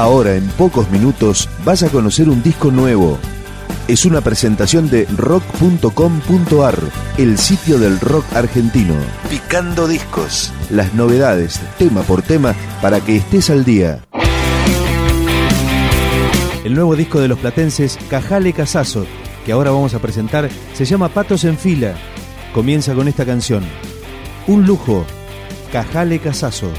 Ahora, en pocos minutos, vas a conocer un disco nuevo. Es una presentación de rock.com.ar, el sitio del rock argentino. Picando discos. Las novedades, tema por tema, para que estés al día. El nuevo disco de los platenses Cajale Casazo, que ahora vamos a presentar, se llama Patos en Fila. Comienza con esta canción. Un lujo. Cajale Casazo.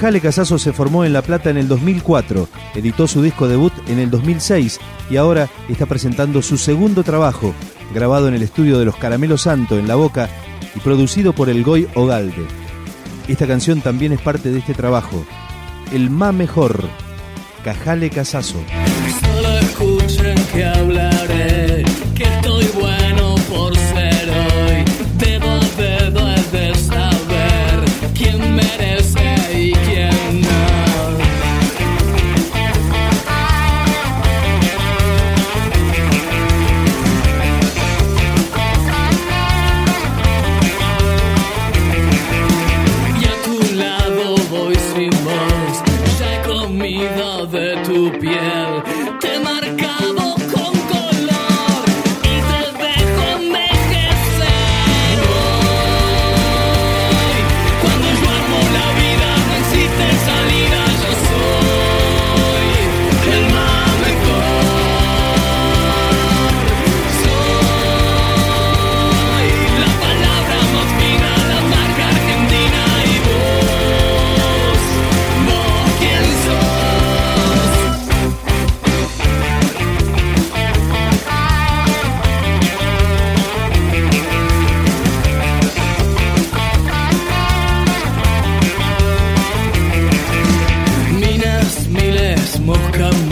Cajale Casazo se formó en La Plata en el 2004, editó su disco debut en el 2006 y ahora está presentando su segundo trabajo, grabado en el estudio de los Caramelos Santo en La Boca y producido por el Goy Ogalde. Esta canción también es parte de este trabajo, El Ma Mejor, Cajale Casazo. Solo escuchen que hablaré, Welcome.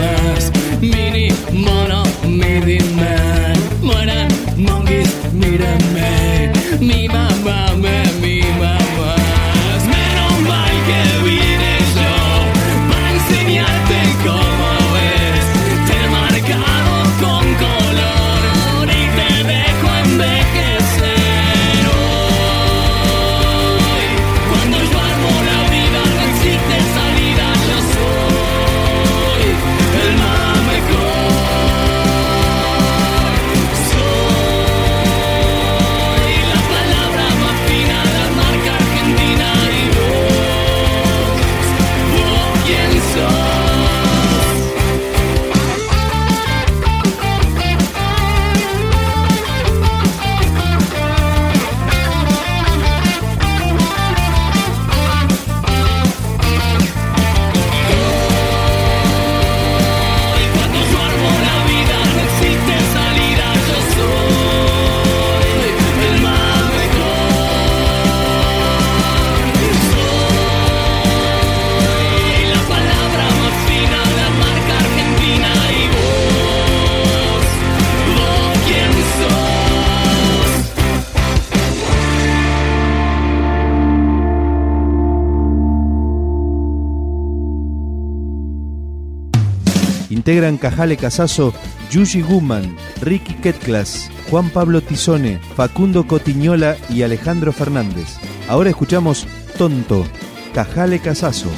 Integran Cajale Casazo, Yuji Guman, Ricky Ketclas, Juan Pablo Tizone, Facundo Cotiñola y Alejandro Fernández. Ahora escuchamos Tonto, Cajale Casazo.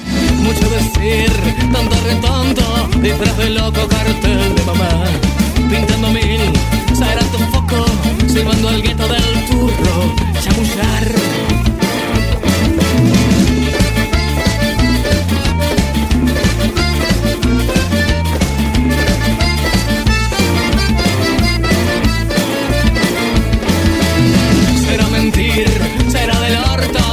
Mucho decir, tanto retonto, disfraz de loco cartel de mamá. Pintando mil, será tu foco, silbando al gueto del turro, chamullar. muerto.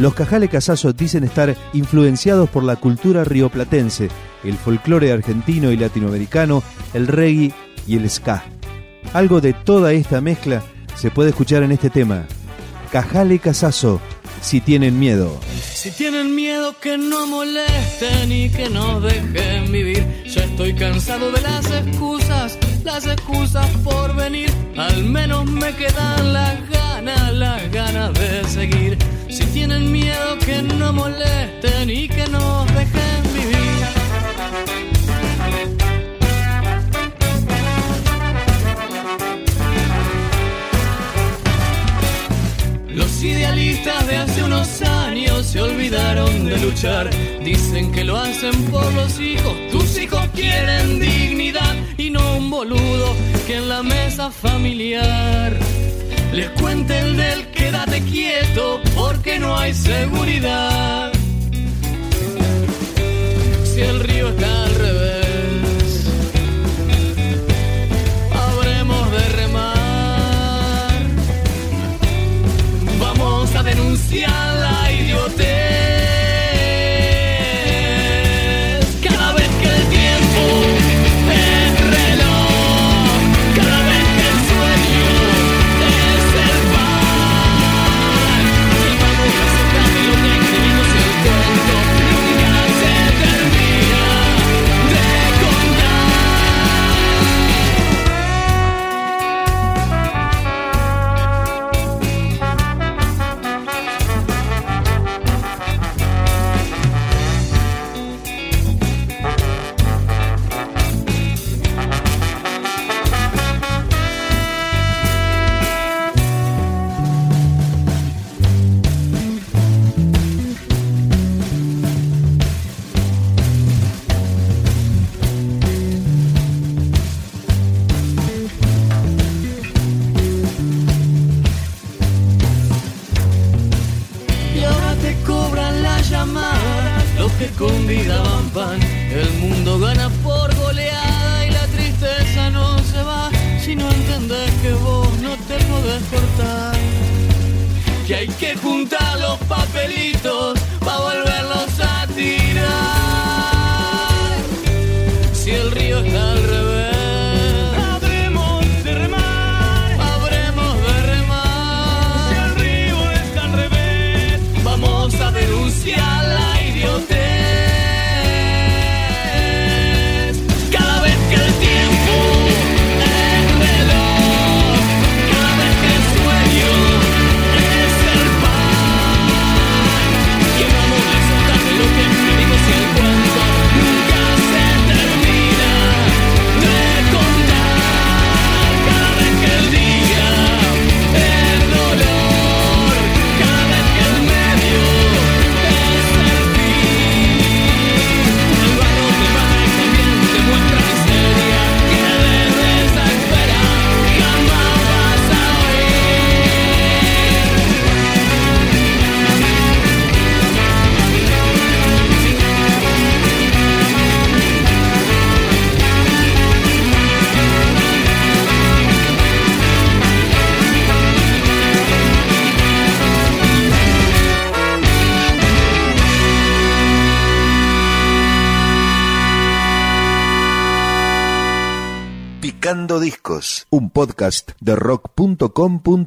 Los Cajale Casazo dicen estar influenciados por la cultura rioplatense, el folclore argentino y latinoamericano, el reggae y el ska. Algo de toda esta mezcla se puede escuchar en este tema. Cajale Casazo, si tienen miedo. Si tienen miedo que no molesten y que no dejen vivir, ya estoy cansado de las excusas, las excusas por venir. Al menos me quedan las ganas, las ganas de seguir. Si tienen miedo que no molesten y que no dejen vivir. Los idealistas de hace unos años se olvidaron de luchar. Dicen que lo hacen por los hijos. Tus hijos quieren dignidad y no un boludo que en la mesa familiar porque no hay seguridad. Que convidaban pan. El mundo gana por goleada y la tristeza no se va si no entendés que vos no te podés cortar. Que hay que juntar los papelitos para volverlos a tirar. Discos, un podcast de rock.com.ar